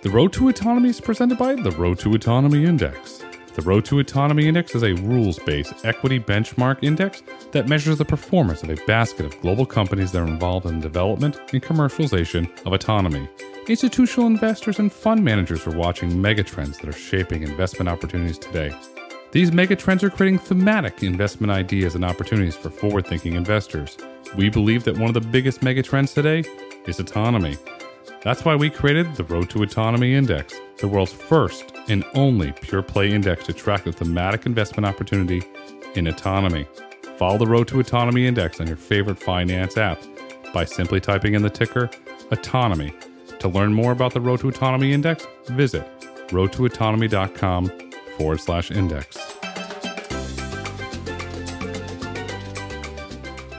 The Road to Autonomy is presented by the Road to Autonomy Index. The Road to Autonomy Index is a rules based equity benchmark index that measures the performance of a basket of global companies that are involved in the development and commercialization of autonomy. Institutional investors and fund managers are watching megatrends that are shaping investment opportunities today. These megatrends are creating thematic investment ideas and opportunities for forward thinking investors. We believe that one of the biggest megatrends today is autonomy. That's why we created the Road to Autonomy Index, the world's first and only pure play index to track the thematic investment opportunity in autonomy. Follow the Road to Autonomy Index on your favorite finance app by simply typing in the ticker autonomy. To learn more about the Road to Autonomy Index, visit roadtoautonomy.com forward slash index.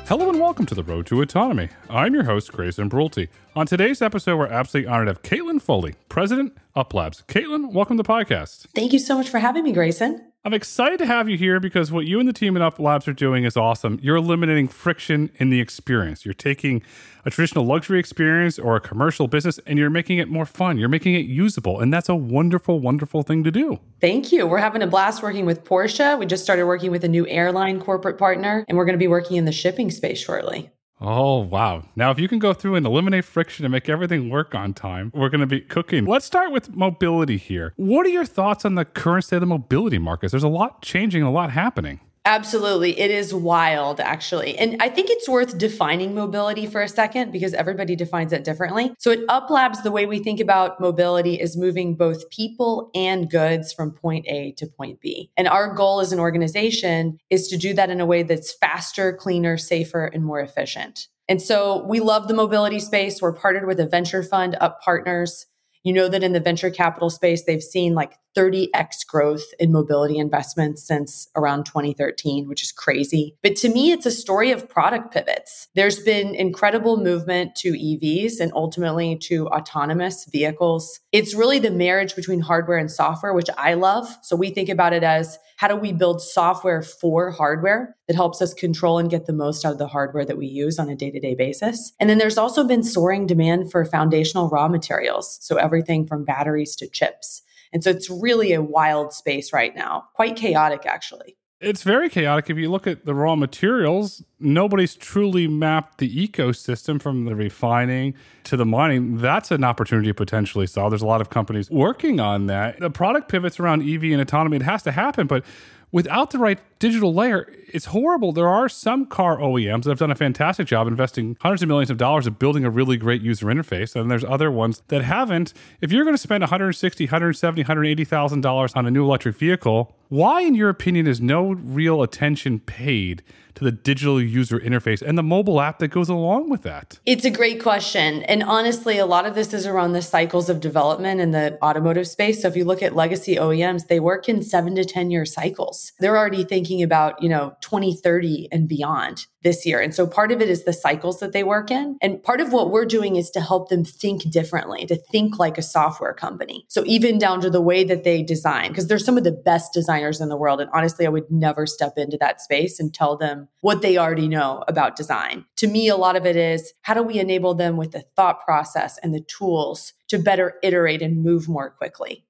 Hello and welcome to the Road to Autonomy. I'm your host, Grayson Brulte. On today's episode, we're absolutely honored to have Katelyn Foley, President, UpLabs. Caitlin, welcome to the podcast. Thank you so much for having me, Grayson. I'm excited to have you here because what you and the team at UpLabs are doing is awesome. You're eliminating friction in the experience. You're taking a traditional luxury experience or a commercial business and you're making it more fun. You're making it usable. And that's a wonderful, wonderful thing to do. Thank you. We're having a blast working with Porsche. We just started working with a new airline corporate partner, and we're going to be working in the shipping space shortly. Oh, wow. Now, if you can go through and eliminate friction and make everything work on time, we're going to be cooking. Let's start with mobility here. What are your thoughts on the current state of the mobility markets? There's a lot changing, a lot happening. Absolutely. It is wild, actually. And I think it's worth defining mobility for a second because everybody defines it differently. So at UpLabs, the way we think about mobility is moving both people and goods from point A to point B. And our goal as an organization is to do that in a way that's faster, cleaner, safer, and more efficient. And so we love the mobility space. We're partnered with a venture fund, Up Partners. You know that in the venture capital space, they've seen like 30x growth in mobility investments since around 2013, which is crazy. But to me, it's a story of product pivots. There's been incredible movement to EVs and ultimately to autonomous vehicles. It's really the marriage between hardware and software, which I love. So we think about it as how do we build software for hardware that helps us control and get the most out of the hardware that we use on a day to day basis? And then there's also been soaring demand for foundational raw materials. So everything from batteries to chips. And so it's really a wild space right now, quite chaotic, actually. It's very chaotic. If you look at the raw materials, nobody's truly mapped the ecosystem from the refining to the mining. That's an opportunity potentially solve. There's a lot of companies working on that. The product pivots around EV and autonomy, it has to happen, but without the right digital layer, it's horrible. There are some car OEMs that have done a fantastic job investing hundreds of millions of dollars of building a really great user interface, and there's other ones that haven't. If you're going to spend 160, 170, 180,000 dollars on a new electric vehicle, why, in your opinion, is no real attention paid to the digital user interface and the mobile app that goes along with that? It's a great question. And honestly, a lot of this is around the cycles of development in the automotive space. So if you look at legacy OEMs, they work in seven to 10 year cycles. They're already thinking about, you know, 2030 and beyond this year. And so part of it is the cycles that they work in. And part of what we're doing is to help them think differently, to think like a software company. So even down to the way that they design, because they're some of the best designers in the world. And honestly, I would never step into that space and tell them what they already know about design. To me, a lot of it is how do we enable them with the thought process and the tools to better iterate and move more quickly?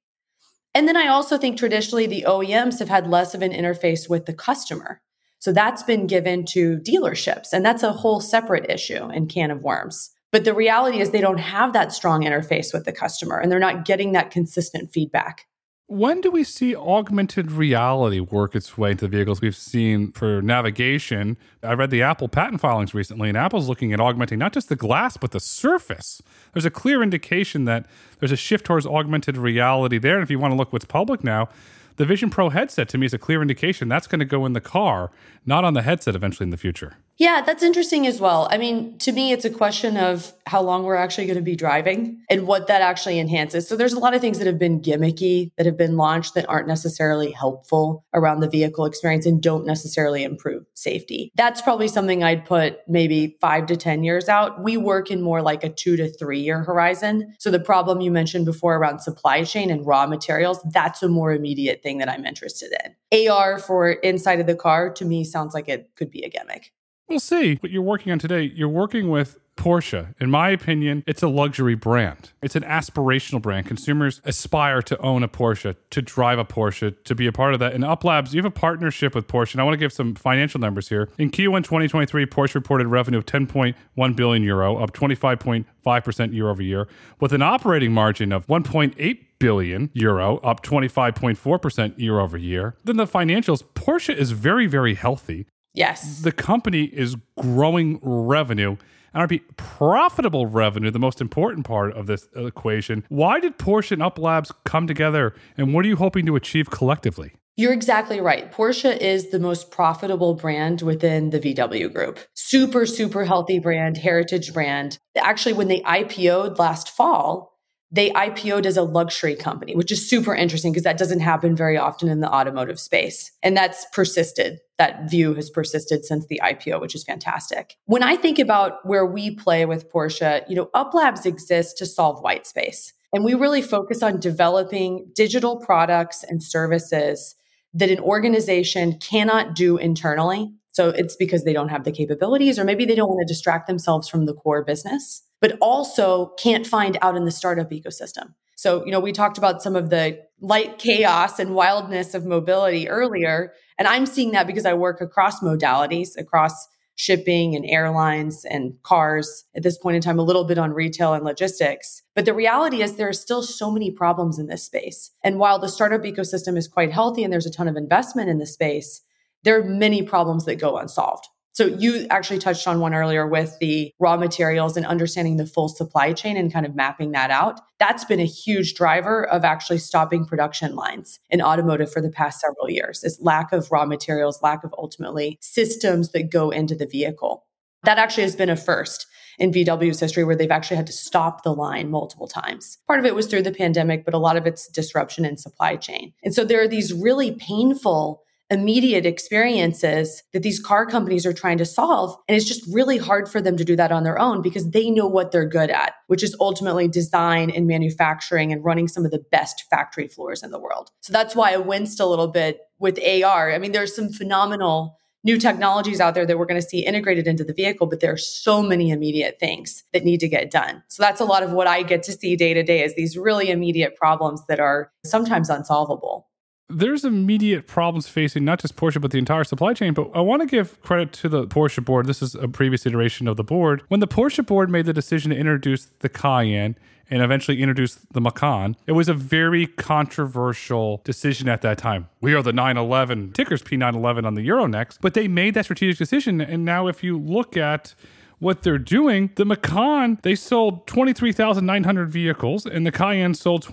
And then I also think traditionally the OEMs have had less of an interface with the customer. So that's been given to dealerships, and that's a whole separate issue and can of worms. But the reality is they don't have that strong interface with the customer and they're not getting that consistent feedback. When do we see augmented reality work its way into the vehicles we've seen for navigation? I read the Apple patent filings recently, and Apple's looking at augmenting not just the glass, but the surface. There's a clear indication that there's a shift towards augmented reality there. And if you want to look what's public now, the Vision Pro headset to me is a clear indication that's going to go in the car, not on the headset eventually in the future. Yeah, that's interesting as well. I mean, to me, it's a question of how long we're actually going to be driving and what that actually enhances. So there's a lot of things that have been gimmicky that have been launched that aren't necessarily helpful around the vehicle experience and don't necessarily improve safety. That's probably something I'd put maybe five to 10 years out. We work in more like a two to three year horizon. So the problem you mentioned before around supply chain and raw materials, that's a more immediate thing that I'm interested in. AR for inside of the car to me sounds like it could be a gimmick. We'll see what you're working on today. You're working with Porsche, in my opinion, it's a luxury brand. It's an aspirational brand. Consumers aspire to own a Porsche, to drive a Porsche, to be a part of that. In Uplabs, you have a partnership with Porsche, and I want to give some financial numbers here. In Q1 2023, Porsche reported revenue of 10.1 billion euro, up 25.5% year over year, with an operating margin of 1.8 billion euro, up 25.4% year over year. Then the financials, Porsche is very, very healthy. Yes. The company is growing revenue and I be profitable revenue, the most important part of this equation. Why did Porsche and Uplabs come together and what are you hoping to achieve collectively? You're exactly right. Porsche is the most profitable brand within the VW group. Super, super healthy brand, heritage brand. Actually, when they IPO'd last fall, they IPO'd as a luxury company, which is super interesting because that doesn't happen very often in the automotive space. And that's persisted. That view has persisted since the IPO, which is fantastic. When I think about where we play with Porsche, you know, UpLabs exists to solve white space. And we really focus on developing digital products and services that an organization cannot do internally. So it's because they don't have the capabilities, or maybe they don't want to distract themselves from the core business but also can't find out in the startup ecosystem. So, you know, we talked about some of the light chaos and wildness of mobility earlier. And I'm seeing that because I work across modalities, across shipping and airlines and cars at this point in time, a little bit on retail and logistics. But the reality is there are still so many problems in this space. And while the startup ecosystem is quite healthy and there's a ton of investment in the space, there are many problems that go unsolved. So you actually touched on one earlier with the raw materials and understanding the full supply chain and kind of mapping that out. That's been a huge driver of actually stopping production lines in automotive for the past several years. This lack of raw materials, lack of ultimately systems that go into the vehicle. That actually has been a first in VW's history where they've actually had to stop the line multiple times. Part of it was through the pandemic, but a lot of it's disruption in supply chain. And so there are these really painful immediate experiences that these car companies are trying to solve. And it's just really hard for them to do that on their own because they know what they're good at, which is ultimately design and manufacturing and running some of the best factory floors in the world. So that's why I winced a little bit with AR. I mean, there's some phenomenal new technologies out there that we're going to see integrated into the vehicle, but there are so many immediate things that need to get done. So that's a lot of what I get to see day to day is these really immediate problems that are sometimes unsolvable there's immediate problems facing not just Porsche, but the entire supply chain. But I want to give credit to the Porsche board. This is a previous iteration of the board. When the Porsche board made the decision to introduce the Cayenne and eventually introduce the Macan, it was a very controversial decision at that time. We are the 911, tickers P911 on the Euronext, but they made that strategic decision. And now, if you look at what they're doing. The Macan, they sold 23,900 vehicles, and the Cayenne sold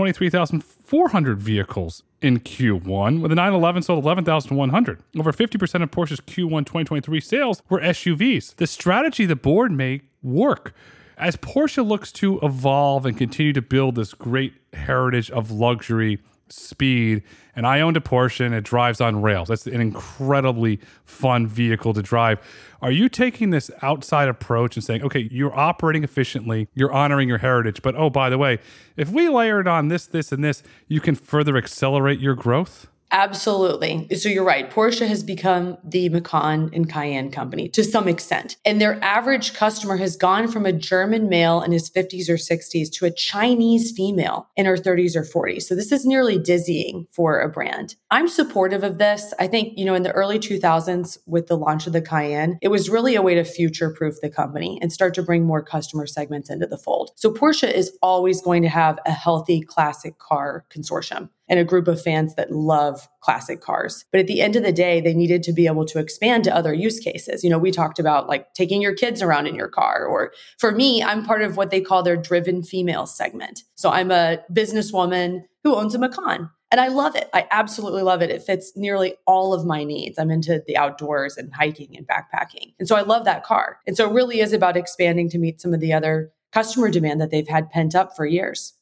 23,400 vehicles in Q1, with the 911 sold 11,100. Over 50% of Porsche's Q1 2023 sales were SUVs. The strategy the board may work. As Porsche looks to evolve and continue to build this great heritage of luxury speed. And I owned a Porsche and it drives on rails. That's an incredibly fun vehicle to drive. Are you taking this outside approach and saying, okay, you're operating efficiently, you're honoring your heritage, but oh, by the way, if we layered on this, this, and this, you can further accelerate your growth? Absolutely. So you're right. Porsche has become the Macan and Cayenne company to some extent. And their average customer has gone from a German male in his 50s or 60s to a Chinese female in her 30s or 40s. So this is nearly dizzying for a brand. I'm supportive of this. I think, you know, in the early 2000s with the launch of the Cayenne, it was really a way to future proof the company and start to bring more customer segments into the fold. So Porsche is always going to have a healthy classic car consortium and a group of fans that love classic cars. But at the end of the day, they needed to be able to expand to other use cases. You know, we talked about like taking your kids around in your car, or for me, I'm part of what they call their driven female segment. So I'm a businesswoman who owns a Macan. And I love it. I absolutely love it. It fits nearly all of my needs. I'm into the outdoors and hiking and backpacking. And so I love that car. And so it really is about expanding to meet some of the other customer demand that they've had pent up for years.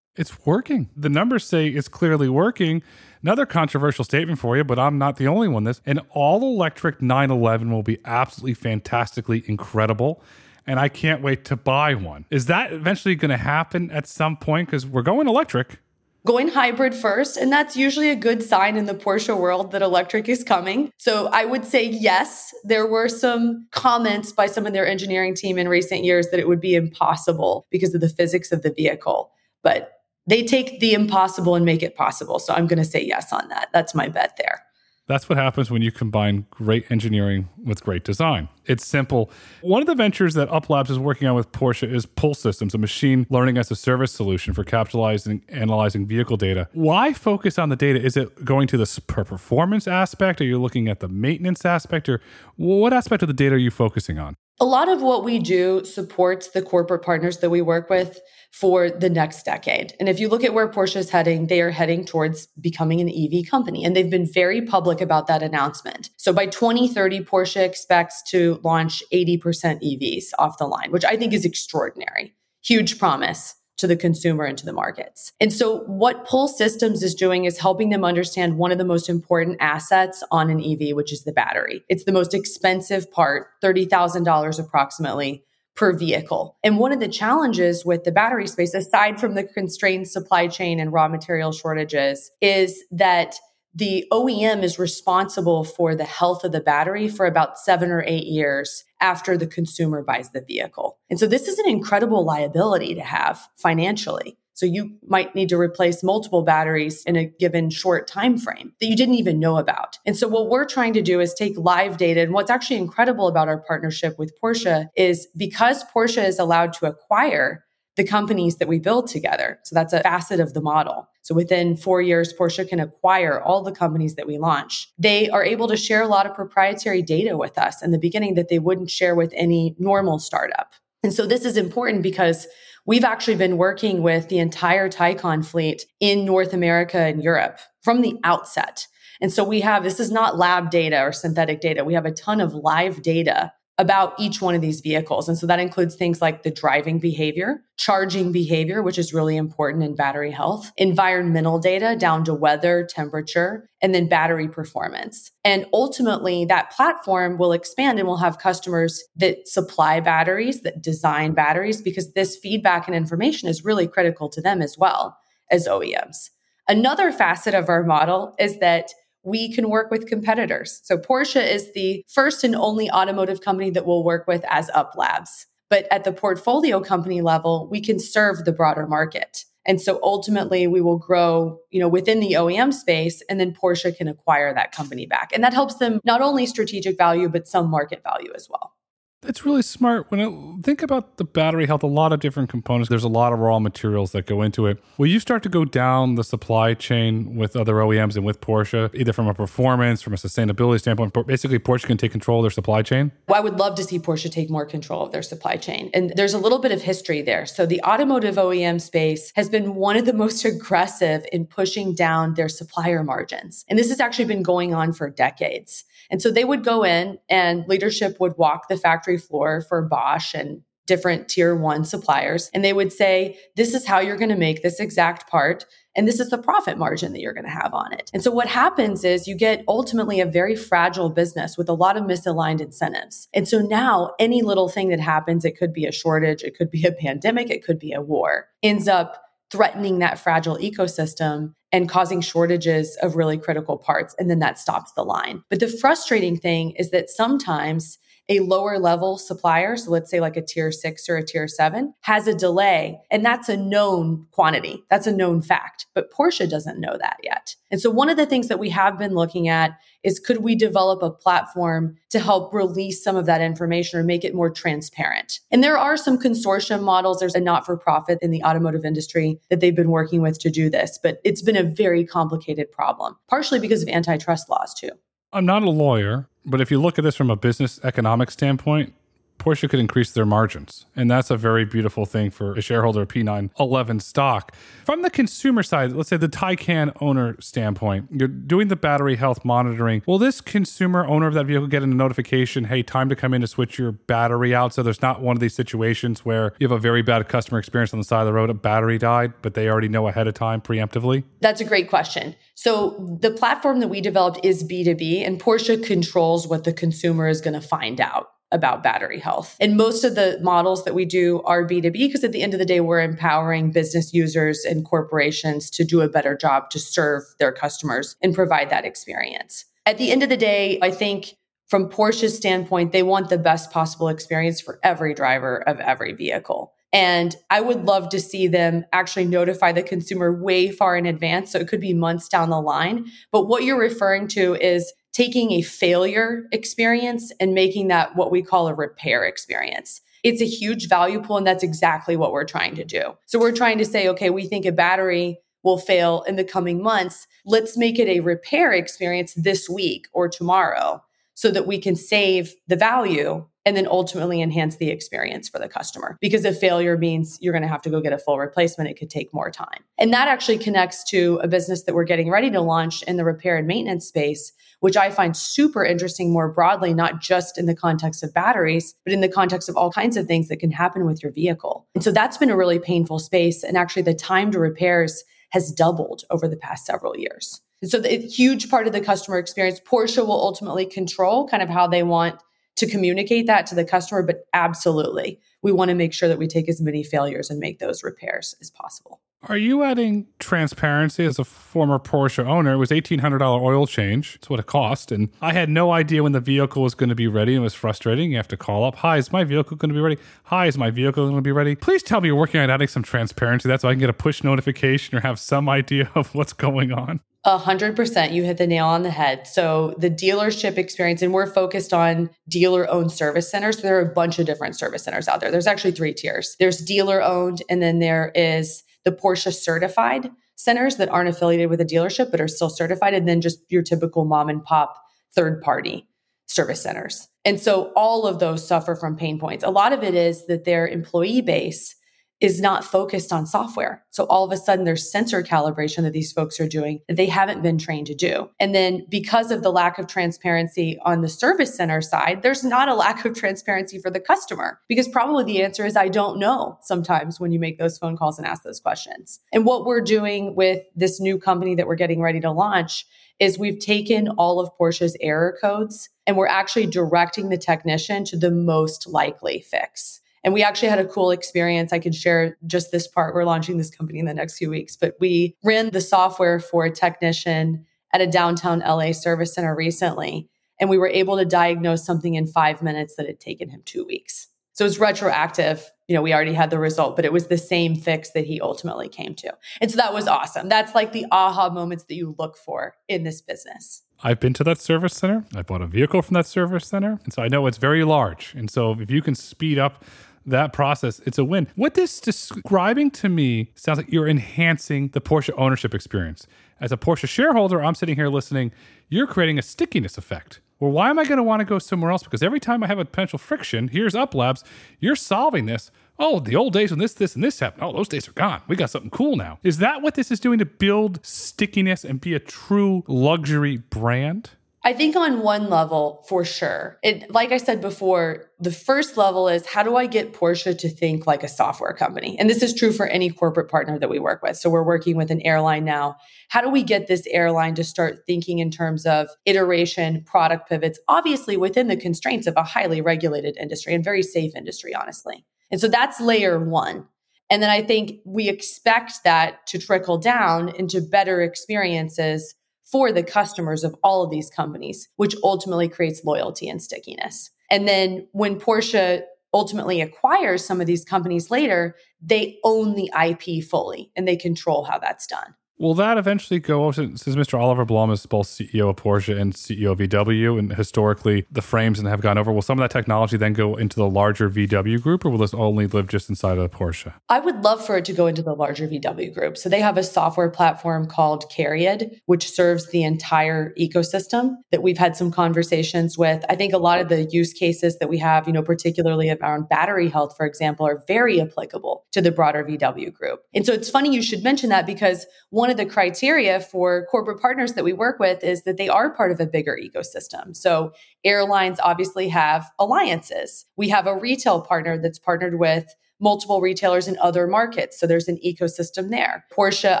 It's working. The numbers say it's clearly working. Another controversial statement for you, but I'm not the only one. This an all electric 911 will be absolutely fantastically incredible. And I can't wait to buy one. Is that eventually going to happen at some point? Because we're going electric. going hybrid first. And that's usually a good sign in the Porsche world that electric is coming. So I would say yes, there were some comments by some of their engineering team in recent years that it would be impossible because of the physics of the vehicle. But they take the impossible and make it possible. So I'm going to say yes on that. That's my bet there. That's what happens when you combine great engineering with great design. It's simple. One of the ventures that UpLabs is working on with Porsche is Pull Systems, a machine learning as a service solution for capitalizing analyzing vehicle data. Why focus on the data? Is it going to the performance aspect? Are you looking at the maintenance aspect? Or what aspect of the data are you focusing on? A lot of what we do supports the corporate partners that we work with for the next decade. And if you look at where Porsche is heading, they are heading towards becoming an EV company. And they've been very public about that announcement. So by 2030, Porsche expects to launch 80% EVs off the line, which I think is extraordinary. Huge promise to the consumer and to the markets. And so, what Pull Systems is doing is helping them understand one of the most important assets on an EV, which is the battery. It's the most expensive part, $30,000 approximately per vehicle. And one of the challenges with the battery space, aside from the constrained supply chain and raw material shortages, is that the OEM is responsible for the health of the battery for about seven or eight years after the consumer buys the vehicle. And so this is an incredible liability to have financially. So you might need to replace multiple batteries in a given short time frame that you didn't even know about. And so what we're trying to do is take live data and what's actually incredible about our partnership with Porsche is because Porsche is allowed to acquire the companies that we build together. So that's a facet of the model. So within 4 years Porsche can acquire all the companies that we launch. They are able to share a lot of proprietary data with us in the beginning that they wouldn't share with any normal startup. And so this is important because We've actually been working with the entire Taycan fleet in North America and Europe from the outset. And so we have this is not lab data or synthetic data. We have a ton of live data about each one of these vehicles. And so that includes things like the driving behavior, charging behavior, which is really important in battery health, environmental data down to weather, temperature, and then battery performance. And ultimately, that platform will expand and we'll have customers that supply batteries, that design batteries, because this feedback and information is really critical to them as well as OEMs. Another facet of our model is that we can work with competitors. So Porsche is the first and only automotive company that we'll work with as Up Labs. But at the portfolio company level, we can serve the broader market. And so ultimately we will grow, you know, within the OEM space and then Porsche can acquire that company back. And that helps them not only strategic value but some market value as well. That's really smart. When I think about the battery health, a lot of different components, there's a lot of raw materials that go into it. Will you start to go down the supply chain with other OEMs and with Porsche, either from a performance, from a sustainability standpoint? Basically, Porsche can take control of their supply chain? Well, I would love to see Porsche take more control of their supply chain. And there's a little bit of history there. So, the automotive OEM space has been one of the most aggressive in pushing down their supplier margins. And this has actually been going on for decades. And so they would go in and leadership would walk the factory floor for Bosch and different tier one suppliers. And they would say, this is how you're going to make this exact part. And this is the profit margin that you're going to have on it. And so what happens is you get ultimately a very fragile business with a lot of misaligned incentives. And so now any little thing that happens, it could be a shortage, it could be a pandemic, it could be a war, ends up threatening that fragile ecosystem and causing shortages of really critical parts. And then that stops the line. But the frustrating thing is that sometimes a lower level supplier, so let's say like a tier six or a tier seven, has a delay. And that's a known quantity. That's a known fact. But Porsche doesn't know that yet. And so one of the things that we have been looking at is could we develop a platform to help release some of that information or make it more transparent? And there are some consortium models. There's a not for profit in the automotive industry that they've been working with to do this, but it's been a very complicated problem, partially because of antitrust laws too. I'm not a lawyer, but if you look at this from a business economic standpoint, Porsche could increase their margins. And that's a very beautiful thing for a shareholder of P911 stock. From the consumer side, let's say the Taycan owner standpoint, you're doing the battery health monitoring. Will this consumer owner of that vehicle get a notification, hey, time to come in to switch your battery out? So there's not one of these situations where you have a very bad customer experience on the side of the road, a battery died, but they already know ahead of time preemptively? That's a great question. So the platform that we developed is B2B, and Porsche controls what the consumer is going to find out about battery health. And most of the models that we do are B2B because at the end of the day, we're empowering business users and corporations to do a better job to serve their customers and provide that experience. At the end of the day, I think from Porsche's standpoint, they want the best possible experience for every driver of every vehicle. And I would love to see them actually notify the consumer way far in advance. So it could be months down the line. But what you're referring to is taking a failure experience and making that what we call a repair experience. It's a huge value pool, and that's exactly what we're trying to do. So we're trying to say, okay, we think a battery will fail in the coming months. Let's make it a repair experience this week or tomorrow so that we can save the value and then ultimately enhance the experience for the customer. Because if failure means you're going to have to go get a full replacement, it could take more time. And that actually connects to a business that we're getting ready to launch in the repair and maintenance space, which I find super interesting more broadly, not just in the context of batteries, but in the context of all kinds of things that can happen with your vehicle. And so that's been a really painful space. And actually, the time to repairs has doubled over the past several years. And so, the huge part of the customer experience, Porsche will ultimately control kind of how they want to communicate that to the customer, but absolutely, we want to make sure that we take as many failures and make those repairs as possible. Are you adding transparency as a former Porsche owner? It was $1,800 oil change. That's what it cost. And I had no idea when the vehicle was going to be ready. It was frustrating. You have to call up. Hi, is my vehicle going to be ready? Hi, is my vehicle going to be ready? Please tell me you're working on adding some transparency. That's so I can get a push notification or have some idea of what's going on. A hundred percent. You hit the nail on the head. So the dealership experience, and we're focused on dealer owned service centers. So there are a bunch of different service centers out there. There's actually three tiers. There's dealer owned, and then there is the Porsche certified centers that aren't affiliated with a dealership but are still certified, and then just your typical mom and pop third party service centers. And so all of those suffer from pain points. A lot of it is that their employee base is not focused on software. So all of a sudden there's sensor calibration that these folks are doing that they haven't been trained to do. And then because of the lack of transparency on the service center side, there's not a lack of transparency for the customer because probably the answer is I don't know sometimes when you make those phone calls and ask those questions. And what we're doing with this new company that we're getting ready to launch is we've taken all of Porsche's error codes and we're actually directing the technician to the most likely fix. And we actually had a cool experience. I could share just this part. We're launching this company in the next few weeks, but we ran the software for a technician at a downtown LA service center recently. And we were able to diagnose something in five minutes that had taken him two weeks. So it's retroactive. You know, we already had the result, but it was the same fix that he ultimately came to. And so that was awesome. That's like the aha moments that you look for in this business. I've been to that service center. I bought a vehicle from that service center. And so I know it's very large. And so if you can speed up that process, it's a win. What this describing to me sounds like you're enhancing the Porsche ownership experience. As a Porsche shareholder, I'm sitting here listening, you're creating a stickiness effect. Well, why am I going to want to go somewhere else? Because every time I have a potential friction, here's UpLabs, you're solving this. Oh, the old days when this, this, and this happened. Oh, those days are gone. We got something cool now. Is that what this is doing to build stickiness and be a true luxury brand? I think on one level, for sure. It, like I said before, the first level is how do I get Porsche to think like a software company? And this is true for any corporate partner that we work with. So we're working with an airline now. How do we get this airline to start thinking in terms of iteration, product pivots, obviously within the constraints of a highly regulated industry and very safe industry, honestly? And so that's layer one. And then I think we expect that to trickle down into better experiences for the customers of all of these companies, which ultimately creates loyalty and stickiness. And then when Porsche ultimately acquires some of these companies later, they own the IP fully and they control how that's done. Will that eventually go oh, since Mr. Oliver Blume is both CEO of Porsche and CEO of VW, and historically the frames and have gone over? Will some of that technology then go into the larger VW group, or will this only live just inside of Porsche? I would love for it to go into the larger VW group. So they have a software platform called Cariad, which serves the entire ecosystem that we've had some conversations with. I think a lot of the use cases that we have, you know, particularly around battery health, for example, are very applicable to the broader VW group. And so it's funny you should mention that because one of the criteria for corporate partners that we work with is that they are part of a bigger ecosystem. So airlines obviously have alliances. We have a retail partner that's partnered with multiple retailers in other markets. So there's an ecosystem there. Porsche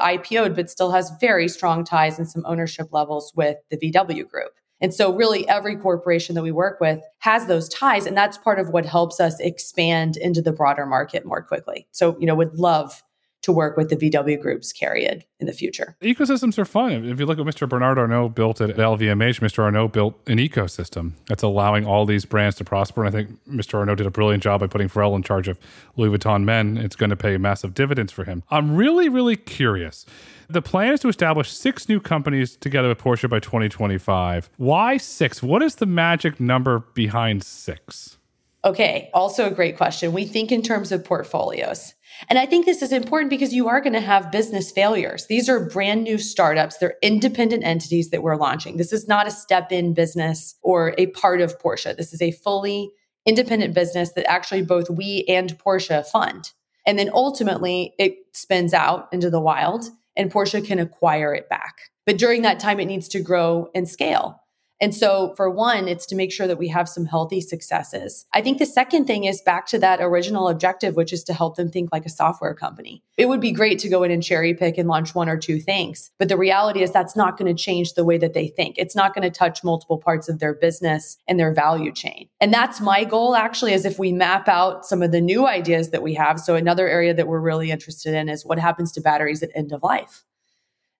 IPO'd, but still has very strong ties and some ownership levels with the VW group. And so, really, every corporation that we work with has those ties. And that's part of what helps us expand into the broader market more quickly. So, you know, would love to work with the VW groups Cariad in the future. Ecosystems are fun. If you look at Mr. Bernard Arnault built at LVMH, Mr. Arnault built an ecosystem that's allowing all these brands to prosper. And I think Mr. Arnault did a brilliant job by putting Pharrell in charge of Louis Vuitton Men. It's going to pay massive dividends for him. I'm really, really curious. The plan is to establish six new companies together with Porsche by 2025. Why six? What is the magic number behind six? Okay, also a great question. We think in terms of portfolios. And I think this is important because you are going to have business failures. These are brand new startups. They're independent entities that we're launching. This is not a step in business or a part of Porsche. This is a fully independent business that actually both we and Porsche fund. And then ultimately it spins out into the wild and Porsche can acquire it back. But during that time, it needs to grow and scale. And so, for one, it's to make sure that we have some healthy successes. I think the second thing is back to that original objective, which is to help them think like a software company. It would be great to go in and cherry pick and launch one or two things. But the reality is that's not going to change the way that they think. It's not going to touch multiple parts of their business and their value chain. And that's my goal actually, is if we map out some of the new ideas that we have. So, another area that we're really interested in is what happens to batteries at end of life.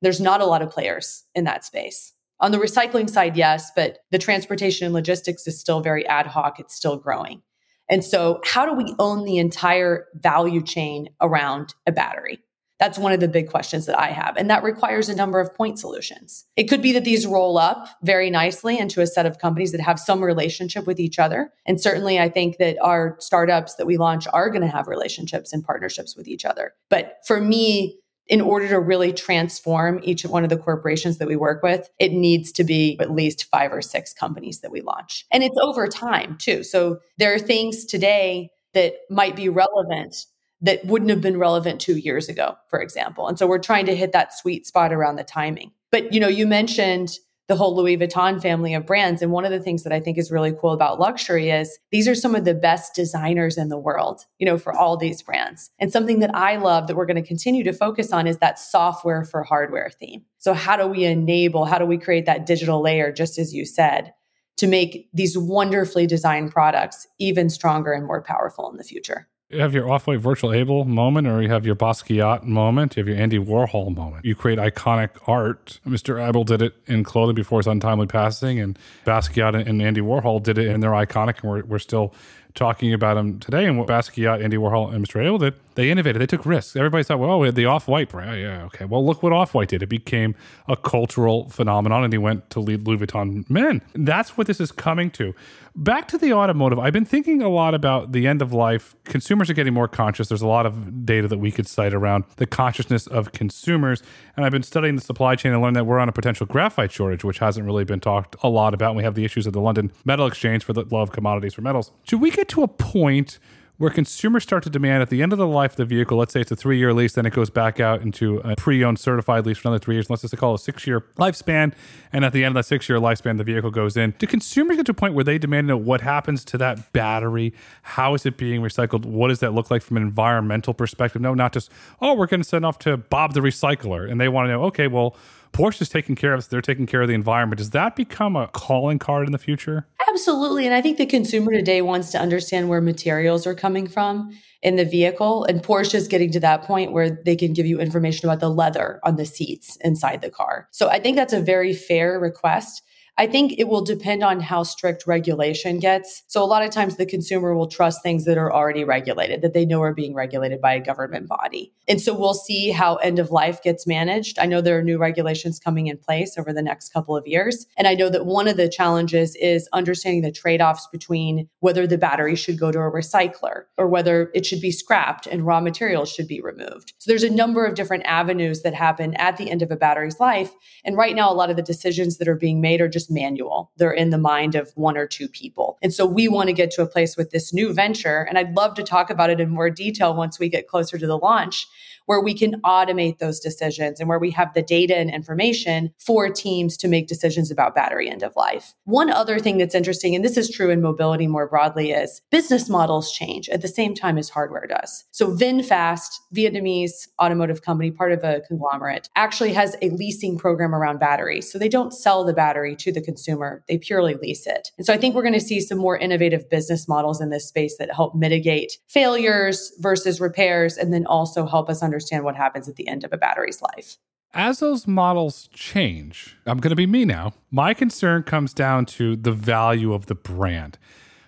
There's not a lot of players in that space. On the recycling side, yes, but the transportation and logistics is still very ad hoc, it's still growing. And so, how do we own the entire value chain around a battery? That's one of the big questions that I have. And that requires a number of point solutions. It could be that these roll up very nicely into a set of companies that have some relationship with each other. And certainly, I think that our startups that we launch are going to have relationships and partnerships with each other. But for me, in order to really transform each one of the corporations that we work with, it needs to be at least five or six companies that we launch. And it's over time too. So there are things today that might be relevant that wouldn't have been relevant two years ago, for example. And so we're trying to hit that sweet spot around the timing. But you know, you mentioned the whole Louis Vuitton family of brands. And one of the things that I think is really cool about luxury is these are some of the best designers in the world, you know, for all these brands. And something that I love that we're going to continue to focus on is that software for hardware theme. So, how do we enable, how do we create that digital layer, just as you said, to make these wonderfully designed products even stronger and more powerful in the future? You have your off-white Virgil Abloh moment, or you have your Basquiat moment, you have your Andy Warhol moment. You create iconic art. Mr. Abel did it in clothing before his untimely passing, and Basquiat and Andy Warhol did it, and they're iconic, and we're, we're still talking about them today. And what Basquiat, Andy Warhol, and Mr. Abloh did, they innovated. They took risks. Everybody thought, well, we had the off-white brand. Oh, yeah, okay. Well, look what off-white did. It became a cultural phenomenon, and he went to lead Louis Vuitton men. That's what this is coming to. Back to the automotive, I've been thinking a lot about the end of life. Consumers are getting more conscious. There's a lot of data that we could cite around the consciousness of consumers. And I've been studying the supply chain and learned that we're on a potential graphite shortage, which hasn't really been talked a lot about. And we have the issues of the London Metal Exchange for the love of commodities for metals. Should we get to a point where consumers start to demand at the end of the life of the vehicle, let's say it's a three year lease, then it goes back out into a pre owned certified lease for another three years. Let's just call a six year lifespan. And at the end of that six year lifespan, the vehicle goes in. Do consumers get to a point where they demand to know what happens to that battery? How is it being recycled? What does that look like from an environmental perspective? No, not just, oh, we're going to send off to Bob the recycler. And they want to know, okay, well, Porsche's taking care of us, they're taking care of the environment. Does that become a calling card in the future? Absolutely. And I think the consumer today wants to understand where materials are coming from in the vehicle. And Porsche is getting to that point where they can give you information about the leather on the seats inside the car. So I think that's a very fair request. I think it will depend on how strict regulation gets. So, a lot of times the consumer will trust things that are already regulated, that they know are being regulated by a government body. And so, we'll see how end of life gets managed. I know there are new regulations coming in place over the next couple of years. And I know that one of the challenges is understanding the trade offs between whether the battery should go to a recycler or whether it should be scrapped and raw materials should be removed. So, there's a number of different avenues that happen at the end of a battery's life. And right now, a lot of the decisions that are being made are just just manual. They're in the mind of one or two people. And so we want to get to a place with this new venture. And I'd love to talk about it in more detail once we get closer to the launch where we can automate those decisions and where we have the data and information for teams to make decisions about battery end of life. One other thing that's interesting, and this is true in mobility more broadly, is business models change at the same time as hardware does. So VinFast, Vietnamese automotive company, part of a conglomerate, actually has a leasing program around batteries. So they don't sell the battery to the consumer, they purely lease it. And so I think we're going to see some more innovative business models in this space that help mitigate failures versus repairs and then also help us understand what happens at the end of a battery's life. As those models change, I'm going to be me now. My concern comes down to the value of the brand.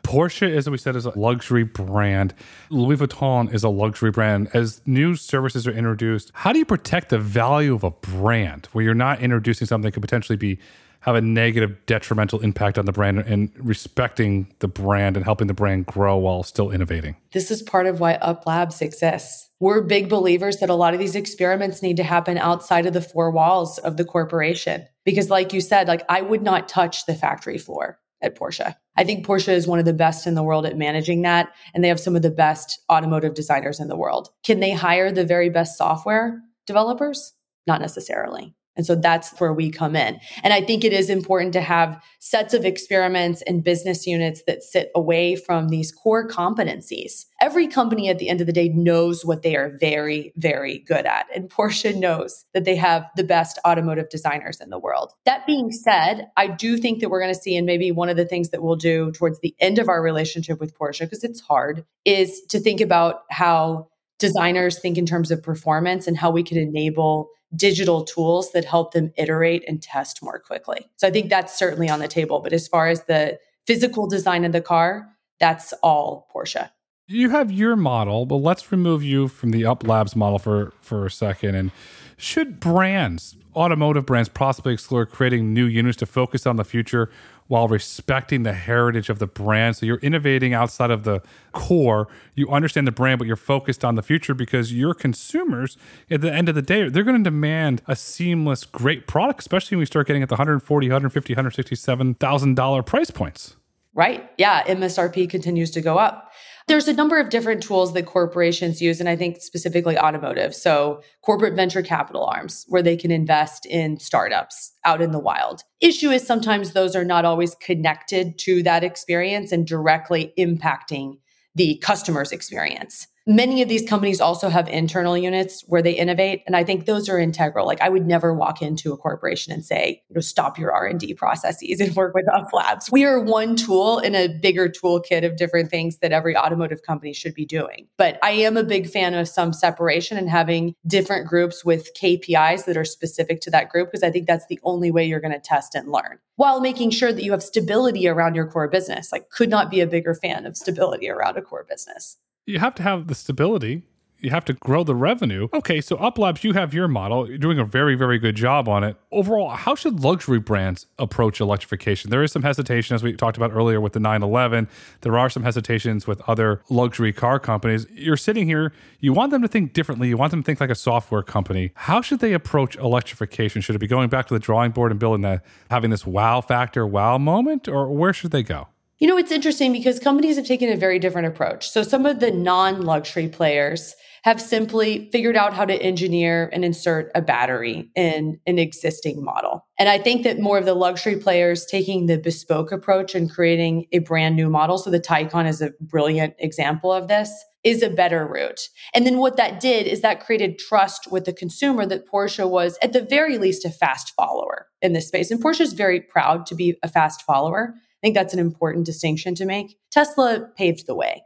Porsche, as we said, is a luxury brand. Louis Vuitton is a luxury brand. As new services are introduced, how do you protect the value of a brand where you're not introducing something that could potentially be have a negative detrimental impact on the brand and respecting the brand and helping the brand grow while still innovating. This is part of why Up Labs exists. We're big believers that a lot of these experiments need to happen outside of the four walls of the corporation because like you said, like I would not touch the factory floor at Porsche. I think Porsche is one of the best in the world at managing that and they have some of the best automotive designers in the world. Can they hire the very best software developers? Not necessarily. And so that's where we come in. And I think it is important to have sets of experiments and business units that sit away from these core competencies. Every company at the end of the day knows what they are very, very good at. And Porsche knows that they have the best automotive designers in the world. That being said, I do think that we're going to see, and maybe one of the things that we'll do towards the end of our relationship with Porsche, because it's hard, is to think about how designers think in terms of performance and how we can enable digital tools that help them iterate and test more quickly. So I think that's certainly on the table. But as far as the physical design of the car, that's all Porsche. You have your model, but let's remove you from the Up Labs model for, for a second. And should brands, automotive brands, possibly explore creating new units to focus on the future while respecting the heritage of the brand. So you're innovating outside of the core. You understand the brand, but you're focused on the future because your consumers, at the end of the day, they're going to demand a seamless, great product, especially when we start getting at the 140, 150, 167,000 dollar price points. Right. Yeah. MSRP continues to go up. There's a number of different tools that corporations use, and I think specifically automotive. So, corporate venture capital arms, where they can invest in startups out in the wild. Issue is sometimes those are not always connected to that experience and directly impacting the customer's experience. Many of these companies also have internal units where they innovate, and I think those are integral. Like I would never walk into a corporation and say, you know, stop your R and D processes and work with Up Labs. We are one tool in a bigger toolkit of different things that every automotive company should be doing. But I am a big fan of some separation and having different groups with KPIs that are specific to that group because I think that's the only way you're going to test and learn while making sure that you have stability around your core business. Like could not be a bigger fan of stability around a core business you have to have the stability. You have to grow the revenue. Okay, so UpLabs, you have your model. You're doing a very, very good job on it. Overall, how should luxury brands approach electrification? There is some hesitation, as we talked about earlier with the 911. There are some hesitations with other luxury car companies. You're sitting here, you want them to think differently. You want them to think like a software company. How should they approach electrification? Should it be going back to the drawing board and building that, having this wow factor, wow moment, or where should they go? You know, it's interesting because companies have taken a very different approach. So some of the non luxury players have simply figured out how to engineer and insert a battery in an existing model. And I think that more of the luxury players taking the bespoke approach and creating a brand new model. So the Taycan is a brilliant example of this is a better route. And then what that did is that created trust with the consumer that Porsche was at the very least a fast follower in this space. And Porsche is very proud to be a fast follower think that's an important distinction to make. Tesla paved the way.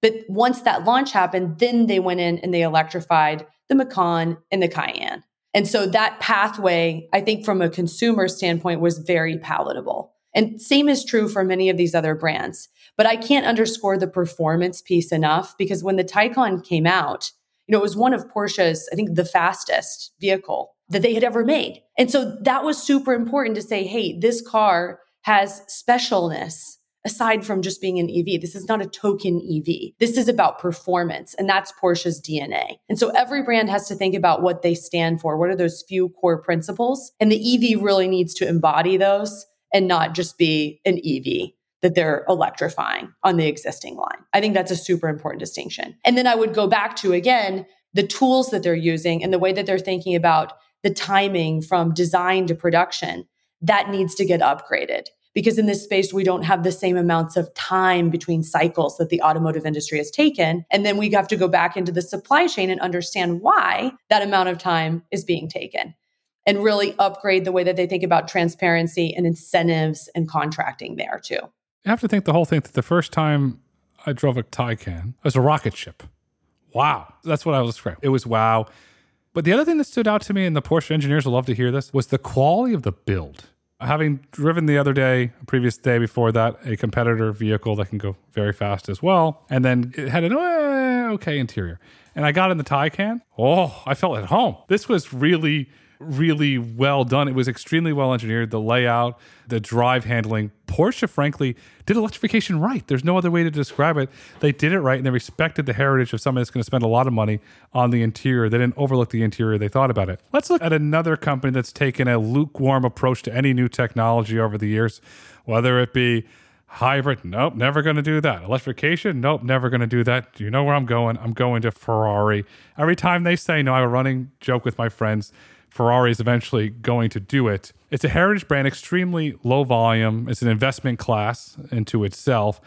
But once that launch happened, then they went in and they electrified the Macan and the Cayenne. And so that pathway, I think from a consumer standpoint, was very palatable. And same is true for many of these other brands. But I can't underscore the performance piece enough because when the Taycan came out, you know, it was one of Porsche's, I think, the fastest vehicle that they had ever made. And so that was super important to say, hey, this car has specialness aside from just being an EV. This is not a token EV. This is about performance, and that's Porsche's DNA. And so every brand has to think about what they stand for. What are those few core principles? And the EV really needs to embody those and not just be an EV that they're electrifying on the existing line. I think that's a super important distinction. And then I would go back to again, the tools that they're using and the way that they're thinking about the timing from design to production, that needs to get upgraded. Because in this space, we don't have the same amounts of time between cycles that the automotive industry has taken. And then we have to go back into the supply chain and understand why that amount of time is being taken and really upgrade the way that they think about transparency and incentives and contracting there too. I have to think the whole thing that the first time I drove a Taycan, it was a rocket ship. Wow. That's what I was describing. It was wow. But the other thing that stood out to me, and the Porsche engineers will love to hear this, was the quality of the build. Having driven the other day, previous day before that, a competitor vehicle that can go very fast as well, and then it had an eh, okay interior. And I got in the Taycan. Oh, I felt at home. This was really really well done. It was extremely well engineered. The layout, the drive handling. Porsche, frankly, did electrification right. There's no other way to describe it. They did it right and they respected the heritage of somebody that's going to spend a lot of money on the interior. They didn't overlook the interior. They thought about it. Let's look at another company that's taken a lukewarm approach to any new technology over the years, whether it be hybrid nope never going to do that electrification nope never going to do that you know where i'm going i'm going to ferrari every time they say no i have a running joke with my friends Ferrari is eventually going to do it. It's a heritage brand, extremely low volume. It's an investment class into itself.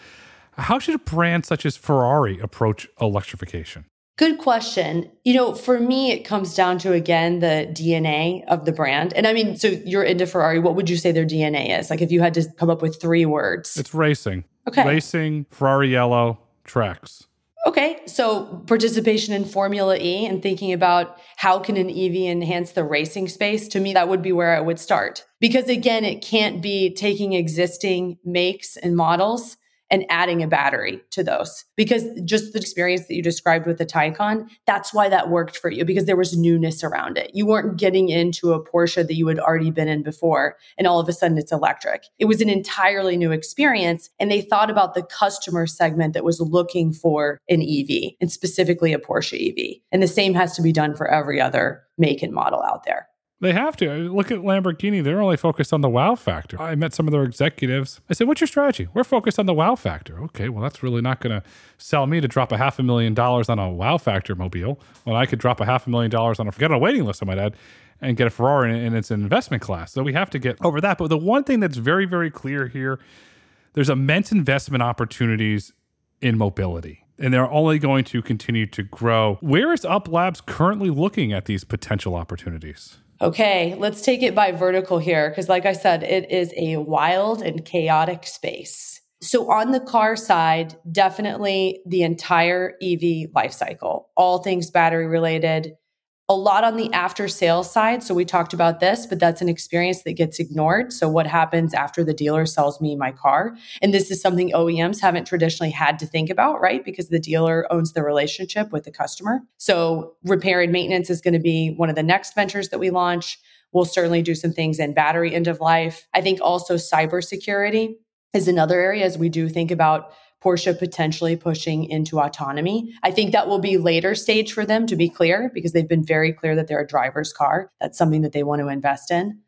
How should a brand such as Ferrari approach electrification? Good question. You know, for me, it comes down to again the DNA of the brand. And I mean, so you're into Ferrari. What would you say their DNA is? Like, if you had to come up with three words, it's racing. Okay. Racing, Ferrari yellow, tracks. Okay, so participation in Formula E and thinking about how can an EV enhance the racing space, to me, that would be where I would start. Because again, it can't be taking existing makes and models and adding a battery to those because just the experience that you described with the Taycan, that's why that worked for you because there was newness around it. You weren't getting into a Porsche that you had already been in before and all of a sudden it's electric. It was an entirely new experience and they thought about the customer segment that was looking for an EV and specifically a Porsche EV. And the same has to be done for every other make and model out there. They have to. Look at Lamborghini. They're only focused on the wow factor. I met some of their executives. I said, What's your strategy? We're focused on the wow factor. Okay, well, that's really not going to sell me to drop a half a million dollars on a wow factor mobile when I could drop a half a million dollars on a, forget a waiting list, I might add, and get a Ferrari and it's an investment class. So we have to get over that. But the one thing that's very, very clear here there's immense investment opportunities in mobility and they're only going to continue to grow. Where is UP.Labs currently looking at these potential opportunities? Okay, let's take it by vertical here because, like I said, it is a wild and chaotic space. So, on the car side, definitely the entire EV life cycle, all things battery related, a lot on the after sales side. So we talked about this, but that's an experience that gets ignored. So what happens after the dealer sells me my car? And this is something OEMs haven't traditionally had to think about, right? Because the dealer owns the relationship with the customer. So repair and maintenance is going to be one of the next ventures that we launch. We'll certainly do some things in battery end of life. I think also cybersecurity is another area as we do think about Porsche potentially pushing into autonomy. I think that will be later stage for them to be clear because they've been very clear that they're a driver's car. That's something that they want to invest in.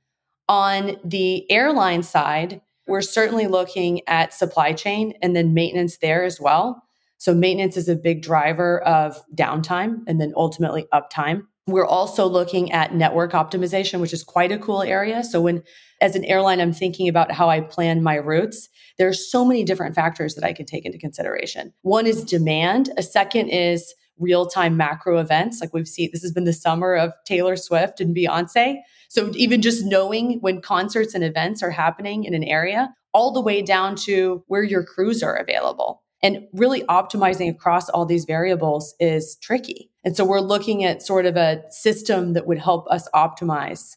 On the airline side, we're certainly looking at supply chain and then maintenance there as well. So, maintenance is a big driver of downtime and then ultimately uptime. We're also looking at network optimization, which is quite a cool area. So, when as an airline, I'm thinking about how I plan my routes, there's so many different factors that I can take into consideration. One is demand, a second is real time macro events. Like we've seen, this has been the summer of Taylor Swift and Beyonce. So, even just knowing when concerts and events are happening in an area, all the way down to where your crews are available. And really optimizing across all these variables is tricky. And so we're looking at sort of a system that would help us optimize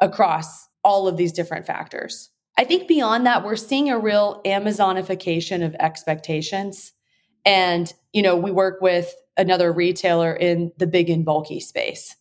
across all of these different factors. I think beyond that, we're seeing a real Amazonification of expectations. And, you know, we work with another retailer in the big and bulky space.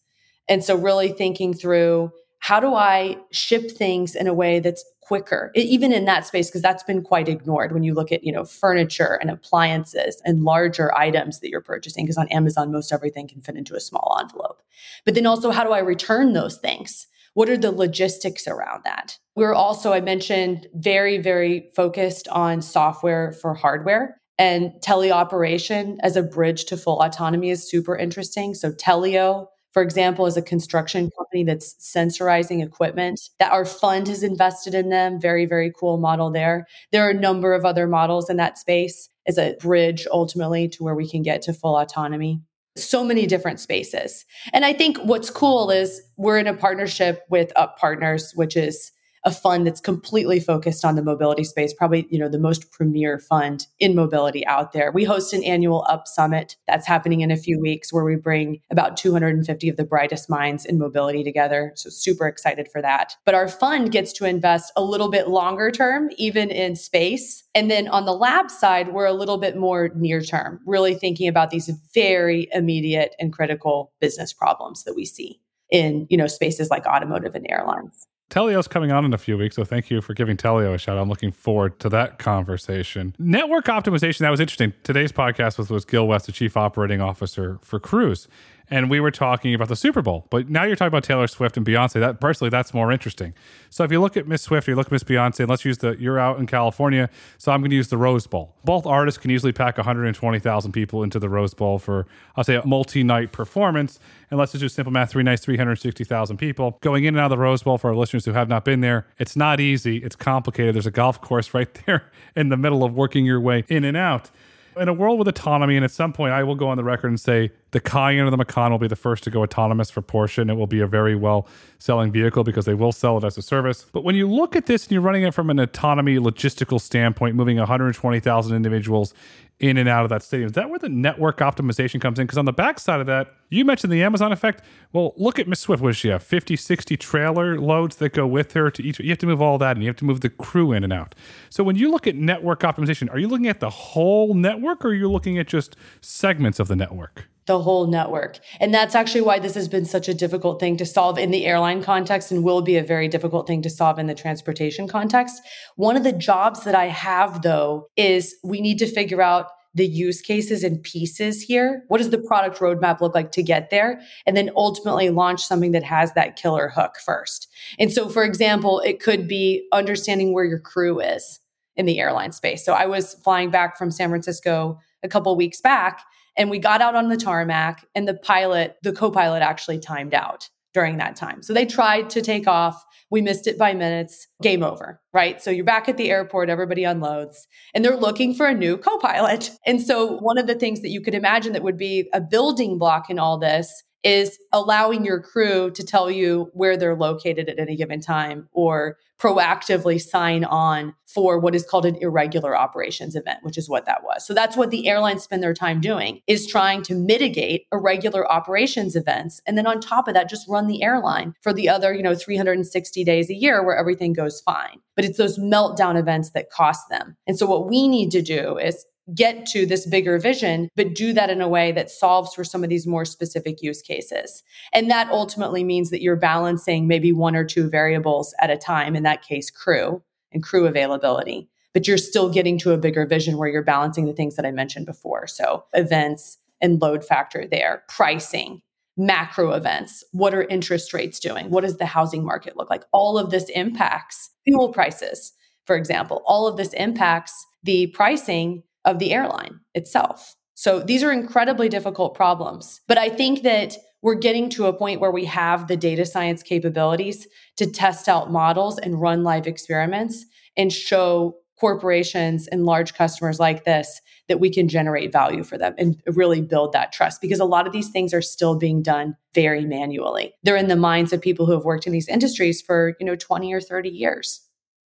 And so really thinking through how do I ship things in a way that's quicker, even in that space, because that's been quite ignored when you look at, you know, furniture and appliances and larger items that you're purchasing, because on Amazon, most everything can fit into a small envelope. But then also, how do I return those things? What are the logistics around that? We're also, I mentioned, very, very focused on software for hardware. And teleoperation as a bridge to full autonomy is super interesting. So, Teleo, for example, is a construction company that's sensorizing equipment that our fund has invested in them. Very, very cool model there. There are a number of other models in that space as a bridge ultimately to where we can get to full autonomy so many different spaces. And I think what's cool is we're in a partnership with Up Partners, which is a fund that's completely focused on the mobility space, probably, you know, the most premier fund in mobility out there. We host an annual Up Summit that's happening in a few weeks where we bring about 250 of the brightest minds in mobility together. So super excited for that. But our fund gets to invest a little bit longer term, even in space. And then on the lab side, we're a little bit more near term, really thinking about these very immediate and critical business problems that we see in, you know, spaces like automotive and airlines. Teleo's coming on in a few weeks, so thank you for giving Teleo a shout. I'm looking forward to that conversation. Network optimization, that was interesting. Today's podcast was, was Gil West, the Chief Operating Officer for Cruise and we were talking about the Super Bowl. But now you're talking about Taylor Swift and Beyonce. That personally, that's more interesting. So if you look at Miss Swift, you look at Miss Beyonce, and let's use the you're out in California, so I'm going to use the Rose Bowl. Both artists can easily pack 120,000 people into the Rose Bowl for I'll say a multi-night performance. And let's just do simple math: three nights, 360,000 people going in and out of the Rose Bowl. For our listeners who have not been there, it's not easy. It's complicated. There's a golf course right there in the middle of working your way in and out in a world with autonomy, and at some point I will go on the record and say the Cayenne or the Macan will be the first to go autonomous for Porsche, and it will be a very well selling vehicle because they will sell it as a service. But when you look at this and you're running it from an autonomy logistical standpoint, moving 120,000 individuals in and out of that stadium. Is that where the network optimization comes in? Because on the backside of that, you mentioned the Amazon effect. Well, look at Miss Swift. Does she have? 50, 60 trailer loads that go with her to each. You have to move all that and you have to move the crew in and out. So when you look at network optimization, are you looking at the whole network or are you looking at just segments of the network? The whole network. And that's actually why this has been such a difficult thing to solve in the airline context and will be a very difficult thing to solve in the transportation context. One of the jobs that I have, though, is we need to figure out the use cases and pieces here. What does the product roadmap look like to get there? And then ultimately launch something that has that killer hook first. And so, for example, it could be understanding where your crew is in the airline space. So I was flying back from San Francisco a couple weeks back and we got out on the tarmac, and the pilot, the co pilot actually timed out during that time. So they tried to take off. We missed it by minutes. Game over, right? So you're back at the airport, everybody unloads, and they're looking for a new co pilot. And so one of the things that you could imagine that would be a building block in all this is allowing your crew to tell you where they're located at any given time or proactively sign on for what is called an irregular operations event which is what that was. So that's what the airlines spend their time doing is trying to mitigate irregular operations events. And then on top of that just run the airline for the other you know 360 days a year where everything goes fine. But it's those meltdown events that cost them. And so what we need to do is get to this bigger vision, but do that in a way that solves for some of these more specific use cases. And that ultimately means that you're balancing maybe one or two variables at a time, in that case, crew and crew availability. But you're still getting to a bigger vision where you're balancing the things that I mentioned before. So, events and load factor there, pricing, macro events. What are interest rates doing? What does the housing market look like? All of this impacts fuel prices, for example. All of this impacts the pricing of the airline itself. So these are incredibly difficult problems. But I think that we're getting to a point where we have the data science capabilities to test out models and run live experiments and show corporations and large customers like this that we can generate value for them and really build that trust because a lot of these things are still being done very manually. They're in the minds of people who have worked in these industries for, you know, 20 or 30 years.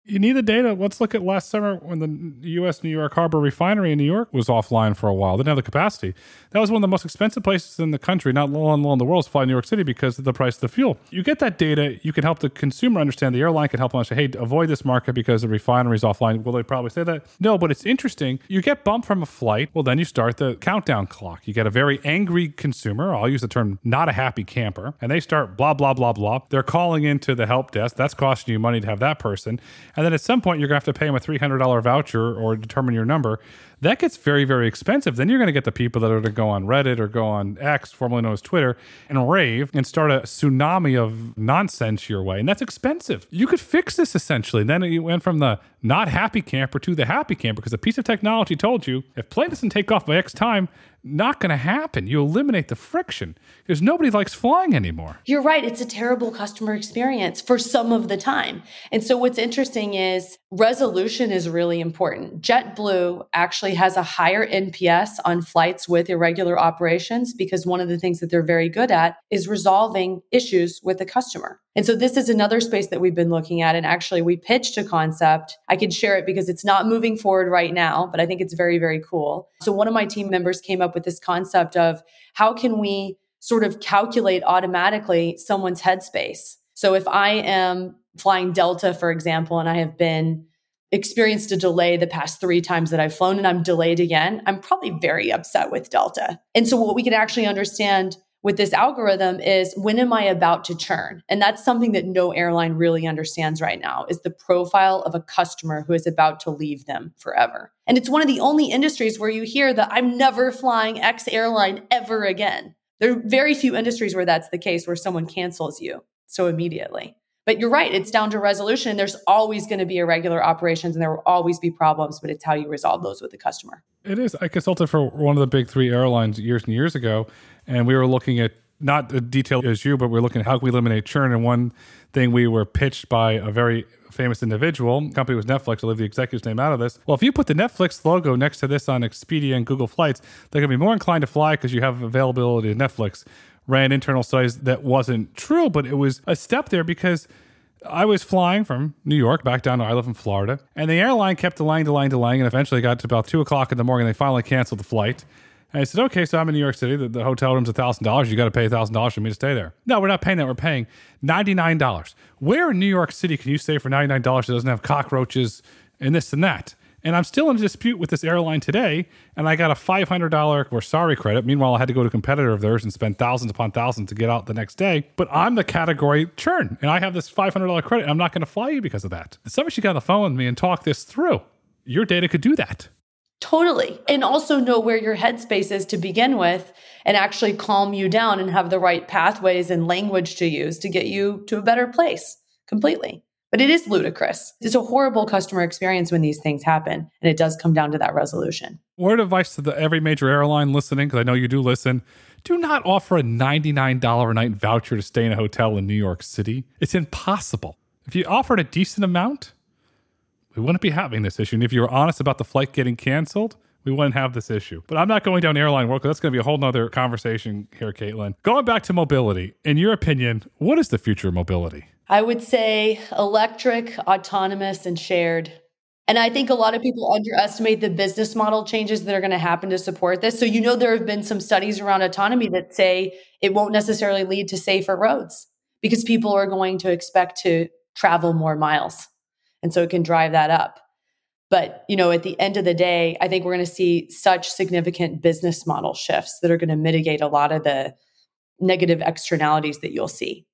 You need the data. Let's look at last summer when the U.S. New York Harbor refinery in New York was offline for a while. They didn't have the capacity. That was one of the most expensive places in the country, not low on low in the world, to fly New York City because of the price of the fuel. You get that data, you can help the consumer understand. The airline can help them understand, hey, avoid this market because the refinery is offline. Will they probably say that? No, but it's interesting. You get bumped from a flight. Well, then you start the countdown clock. You get a very angry consumer. I'll use the term not a happy camper. And they start blah, blah, blah, blah. They're calling into the help desk. That's costing you money to have that person. And then at some point, you're going to have to pay them a $300 voucher or determine your number. That gets very, very expensive. Then you're going to get the people that are going to go on Reddit or go on X, formerly known as Twitter, and rave and start a tsunami of nonsense your way. And that's expensive. You could fix this essentially. Then it went from the not happy camper to the happy camper because a piece of technology told you if play doesn't take off by X time, not going to happen. You eliminate the friction because nobody likes flying anymore. You're right. It's a terrible customer experience for some of the time. And so, what's interesting is resolution is really important. JetBlue actually has a higher NPS on flights with irregular operations because one of the things that they're very good at is resolving issues with the customer. And so, this is another space that we've been looking at. And actually, we pitched a concept. I can share it because it's not moving forward right now, but I think it's very, very cool. So, one of my team members came up with this concept of how can we sort of calculate automatically someone's headspace. So, if I am flying Delta, for example, and I have been experienced a delay the past three times that I've flown and I'm delayed again, I'm probably very upset with Delta. And so, what we can actually understand with this algorithm is when am I about to churn? And that's something that no airline really understands right now is the profile of a customer who is about to leave them forever. And it's one of the only industries where you hear that I'm never flying X airline ever again. There are very few industries where that's the case, where someone cancels you so immediately. But you're right, it's down to resolution. There's always going to be irregular operations and there will always be problems, but it's how you resolve those with the customer. It is. I consulted for one of the big three airlines years and years ago, and we were looking at not the detail as you, but we are looking at how can we eliminate churn. And one thing we were pitched by a very famous individual, company was Netflix, I'll leave the executive's name out of this. Well, if you put the Netflix logo next to this on Expedia and Google Flights, they're going to be more inclined to fly because you have availability of Netflix. Ran internal studies that wasn't true, but it was a step there because I was flying from New York back down to I live in Florida, and the airline kept delaying, delaying, delaying, and eventually got to about two o'clock in the morning. They finally canceled the flight. And I said, okay, so I'm in New York City. The, the hotel room's $1,000. You got to pay $1,000 for me to stay there. No, we're not paying that. We're paying $99. Where in New York City can you stay for $99 that doesn't have cockroaches and this and that? And I'm still in dispute with this airline today, and I got a $500 or sorry credit. Meanwhile, I had to go to a competitor of theirs and spend thousands upon thousands to get out the next day. But I'm the category churn, and I have this $500 credit. And I'm not going to fly you because of that. Somebody should get on the phone with me and talk this through. Your data could do that. Totally. And also know where your headspace is to begin with and actually calm you down and have the right pathways and language to use to get you to a better place completely. But it is ludicrous. It's a horrible customer experience when these things happen. And it does come down to that resolution. Word of advice to the, every major airline listening, because I know you do listen do not offer a $99 a night voucher to stay in a hotel in New York City. It's impossible. If you offered a decent amount, we wouldn't be having this issue. And if you were honest about the flight getting canceled, we wouldn't have this issue. But I'm not going down airline world because that's going to be a whole nother conversation here, Katelyn. Going back to mobility, in your opinion, what is the future of mobility? I would say electric, autonomous, and shared. And I think a lot of people underestimate the business model changes that are going to happen to support this. So, you know, there have been some studies around autonomy that say it won't necessarily lead to safer roads because people are going to expect to travel more miles. And so it can drive that up. But, you know, at the end of the day, I think we're going to see such significant business model shifts that are going to mitigate a lot of the negative externalities that you'll see.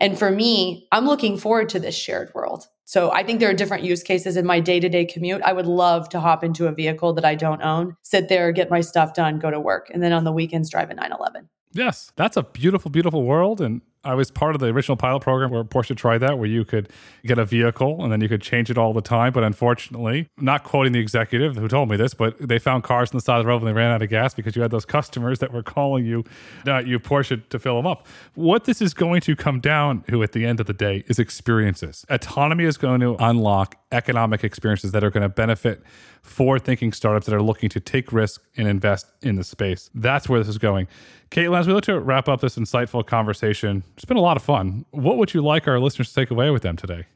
And for me, I'm looking forward to this shared world. So I think there are different use cases in my day to day commute. I would love to hop into a vehicle that I don't own, sit there, get my stuff done, go to work, and then on the weekends drive a 911. Yes, that's a beautiful, beautiful world. And I was part of the original pilot program where Porsche tried that, where you could get a vehicle and then you could change it all the time. But unfortunately, not quoting the executive who told me this, but they found cars on the side of the road and they ran out of gas because you had those customers that were calling you, not you Porsche, to fill them up. What this is going to come down to at the end of the day is experiences. Autonomy is going to unlock economic experiences that are going to benefit forward thinking startups that are looking to take risk and invest in the space. That's where this is going. Katelyn, as we look to wrap up this insightful conversation, it's been a lot of fun. What would you like our listeners to take away with them today?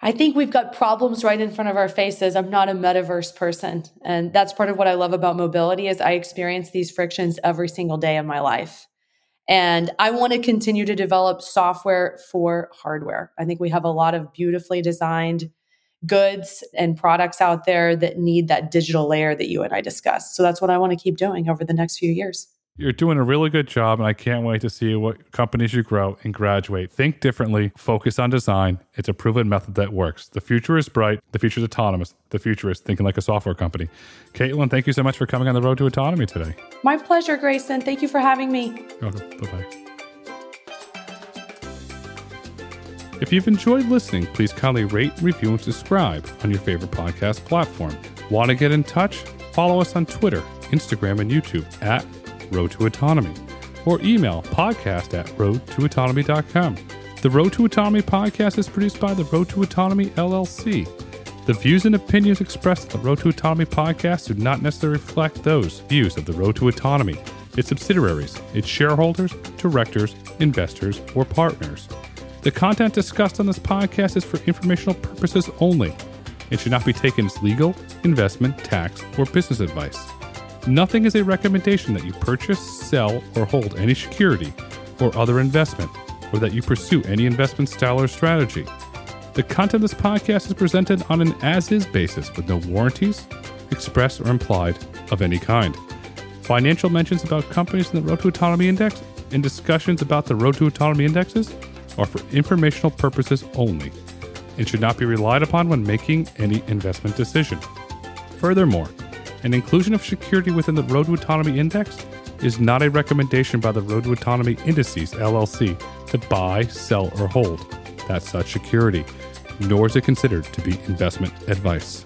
I think we've got problems right in front of our faces. I'm not a metaverse person, and that's part of what I love about mobility is I experience these frictions every single day of my life. And I want to continue to develop software for hardware. I think we have a lot of beautifully designed goods and products out there that need that digital layer that you and I discussed. So that's what I want to keep doing over the next few years. You're doing a really good job, and I can't wait to see what companies you grow and graduate. Think differently, focus on design. It's a proven method that works. The future is bright, the future is autonomous, the future is thinking like a software company. Katelyn, thank you so much for coming on the road to autonomy today. My pleasure, Grayson. Thank you for having me. Bye bye. If you've enjoyed listening, please kindly rate, review, and subscribe on your favorite podcast platform. Want to get in touch? Follow us on Twitter, Instagram, and YouTube at Road to Autonomy, or email podcast at roadtoautonomy.com. The Road to Autonomy podcast is produced by the Road to Autonomy LLC. The views and opinions expressed in the Road to Autonomy podcast do not necessarily reflect those views of the Road to Autonomy, its subsidiaries, its shareholders, directors, investors, or partners. The content discussed on this podcast is for informational purposes only. It should not be taken as legal, investment, tax, or business advice. Nothing is a recommendation that you purchase, sell, or hold any security or other investment, or that you pursue any investment style or strategy. The content of this podcast is presented on an as is basis with no warranties, express or implied, of any kind. Financial mentions about companies in the Road to Autonomy Index and discussions about the Road to Autonomy Indexes are for informational purposes only and should not be relied upon when making any investment decision. Furthermore, an inclusion of security within the Road to Autonomy Index is not a recommendation by the Road to Autonomy Indices LLC to buy, sell, or hold that such security, nor is it considered to be investment advice.